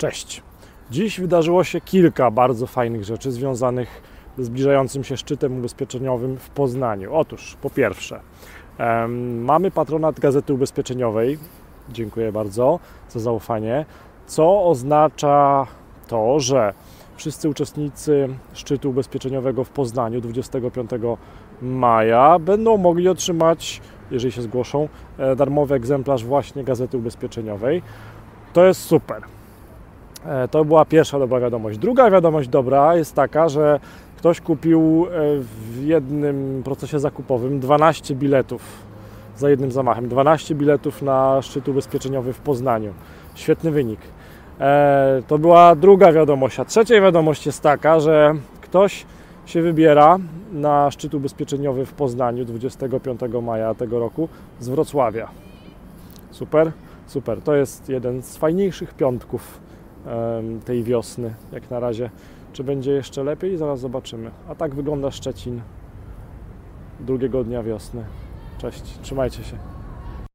Cześć. Dziś wydarzyło się kilka bardzo fajnych rzeczy związanych ze zbliżającym się szczytem ubezpieczeniowym w Poznaniu. Otóż, po pierwsze, em, mamy patronat Gazety Ubezpieczeniowej. Dziękuję bardzo za zaufanie. Co oznacza to, że wszyscy uczestnicy szczytu ubezpieczeniowego w Poznaniu 25 maja będą mogli otrzymać, jeżeli się zgłoszą, e, darmowy egzemplarz właśnie Gazety Ubezpieczeniowej. To jest super. E, To była pierwsza dobra wiadomość. Druga wiadomość dobra jest taka, że ktoś kupił e, w jednym procesie zakupowym 12 biletów za jednym zamachem. 12 biletów na szczyt ubezpieczeniowy w Poznaniu. Świetny wynik. E, To była druga wiadomość. A trzecia wiadomość jest taka, że ktoś się wybiera na szczyt ubezpieczeniowy w Poznaniu 25 maja tego roku z Wrocławia. Super, super. To jest jeden z fajniejszych piątków tej wiosny, jak na razie. Czy będzie jeszcze lepiej? Zaraz zobaczymy. A tak wygląda Szczecin drugiego dnia wiosny. Cześć, trzymajcie się.